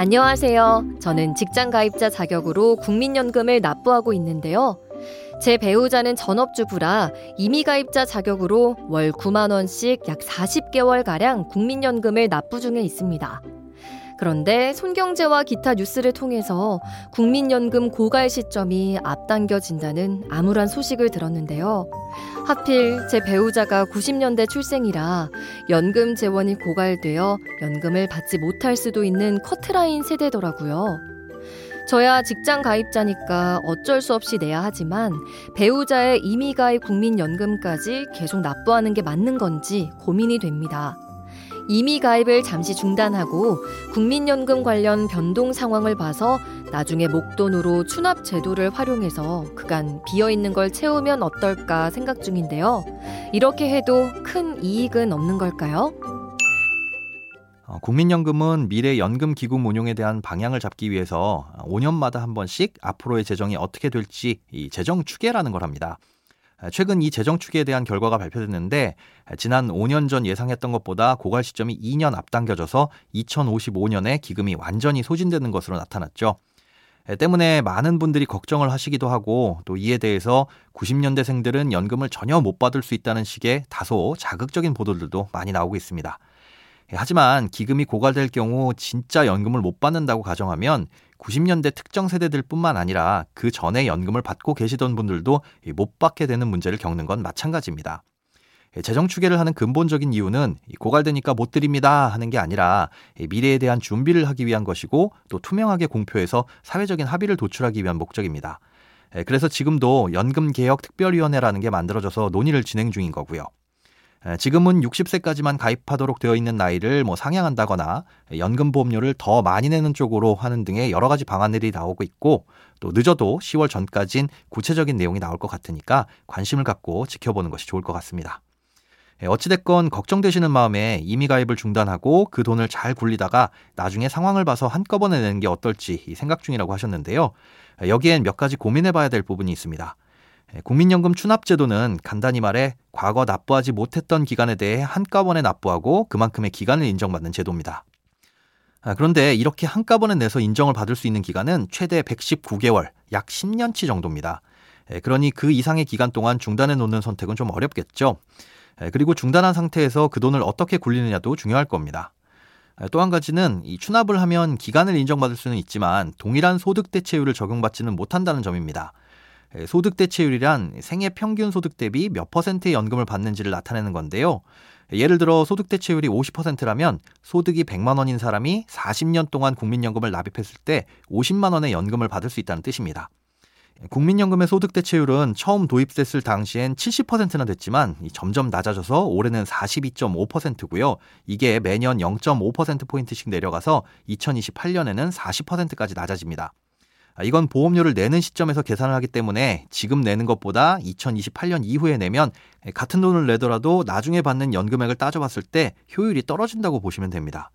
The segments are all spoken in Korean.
안녕하세요. 저는 직장 가입자 자격으로 국민연금을 납부하고 있는데요. 제 배우자는 전업주부라 이미 가입자 자격으로 월 9만 원씩 약 40개월가량 국민연금을 납부 중에 있습니다. 그런데 손경제와 기타 뉴스를 통해서 국민연금 고갈 시점이 앞당겨진다는 암울한 소식을 들었는데요. 하필 제 배우자가 90년대 출생이라 연금 재원이 고갈되어 연금을 받지 못할 수도 있는 커트라인 세대더라고요. 저야 직장 가입자니까 어쩔 수 없이 내야 하지만 배우자의 이미 가입 국민연금까지 계속 납부하는 게 맞는 건지 고민이 됩니다. 이미 가입을 잠시 중단하고 국민연금 관련 변동 상황을 봐서 나중에 목돈으로 추납 제도를 활용해서 그간 비어 있는 걸 채우면 어떨까 생각 중인데요. 이렇게 해도 큰 이익은 없는 걸까요? 어, 국민연금은 미래 연금 기금 운용에 대한 방향을 잡기 위해서 5년마다 한 번씩 앞으로의 재정이 어떻게 될지 이 재정 추계라는 걸 합니다. 최근 이 재정 추계에 대한 결과가 발표됐는데 지난 5년 전 예상했던 것보다 고갈 시점이 2년 앞당겨져서 2055년에 기금이 완전히 소진되는 것으로 나타났죠. 때문에 많은 분들이 걱정을 하시기도 하고 또 이에 대해서 90년대생들은 연금을 전혀 못 받을 수 있다는 식의 다소 자극적인 보도들도 많이 나오고 있습니다. 하지만 기금이 고갈될 경우 진짜 연금을 못 받는다고 가정하면 90년대 특정 세대들 뿐만 아니라 그 전에 연금을 받고 계시던 분들도 못 받게 되는 문제를 겪는 건 마찬가지입니다. 재정 추계를 하는 근본적인 이유는 고갈되니까 못 드립니다 하는 게 아니라 미래에 대한 준비를 하기 위한 것이고 또 투명하게 공표해서 사회적인 합의를 도출하기 위한 목적입니다. 그래서 지금도 연금개혁특별위원회라는 게 만들어져서 논의를 진행 중인 거고요. 지금은 60세까지만 가입하도록 되어 있는 나이를 뭐 상향한다거나 연금 보험료를 더 많이 내는 쪽으로 하는 등의 여러 가지 방안들이 나오고 있고 또 늦어도 10월 전까진 구체적인 내용이 나올 것 같으니까 관심을 갖고 지켜보는 것이 좋을 것 같습니다. 어찌됐건 걱정되시는 마음에 이미 가입을 중단하고 그 돈을 잘 굴리다가 나중에 상황을 봐서 한꺼번에 내는 게 어떨지 생각 중이라고 하셨는데요. 여기엔 몇 가지 고민해 봐야 될 부분이 있습니다. 예, 국민연금 추납제도는 간단히 말해 과거 납부하지 못했던 기간에 대해 한꺼번에 납부하고 그만큼의 기간을 인정받는 제도입니다. 아, 그런데 이렇게 한꺼번에 내서 인정을 받을 수 있는 기간은 최대 119개월, 약 10년치 정도입니다. 예, 그러니 그 이상의 기간 동안 중단해 놓는 선택은 좀 어렵겠죠. 예, 그리고 중단한 상태에서 그 돈을 어떻게 굴리느냐도 중요할 겁니다. 또 한 가지는 이 추납을 하면 기간을 인정받을 수는 있지만 동일한 소득 대체율을 적용받지는 못한다는 점입니다. 소득 대체율이란 생애 평균 소득 대비 몇 퍼센트의 연금을 받는지를 나타내는 건데요. 예를 들어 소득 대체율이 50%라면 소득이 100만 원인 사람이 40년 동안 국민연금을 납입했을 때 50만 원의 연금을 받을 수 있다는 뜻입니다. 국민연금의 소득 대체율은 처음 도입됐을 당시엔 70%나 됐지만 점점 낮아져서 올해는 42.5%고요. 이게 매년 0.5%포인트씩 내려가서 2028년에는 40%까지 낮아집니다. 아, 이건 보험료를 내는 시점에서 계산을 하기 때문에 지금 내는 것보다 2028년 이후에 내면 같은 돈을 내더라도 나중에 받는 연금액을 따져봤을 때 효율이 떨어진다고 보시면 됩니다.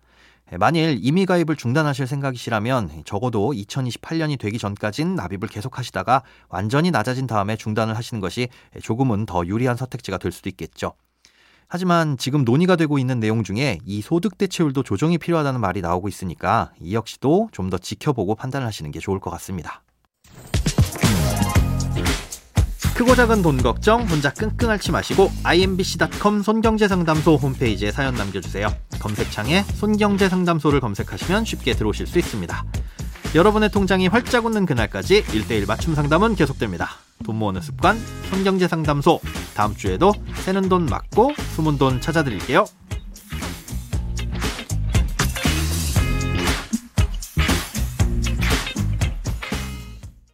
만일 이미 가입을 중단하실 생각이시라면 적어도 2028년이 되기 전까진 납입을 계속하시다가 완전히 낮아진 다음에 중단을 하시는 것이 조금은 더 유리한 선택지가 될 수도 있겠죠. 하지만 지금 논의가 되고 있는 내용 중에 이 소득 대체율도 조정이 필요하다는 말이 나오고 있으니까 이 역시도 좀 더 지켜보고 판단을 하시는 게 좋을 것 같습니다. 크고 작은 돈 걱정 혼자 끙끙 앓지 마시고 imbc.com 손경제상담소 홈페이지에 사연 남겨주세요. 검색창에 손경제상담소를 검색하시면 쉽게 들어오실 수 있습니다. 여러분의 통장이 활짝 웃는 그날까지 1대1 맞춤 상담은 계속됩니다. 돈 모으는 습관 손경제 상담소 다음 주에도 새는 돈 맞고 숨은 돈 찾아드릴게요.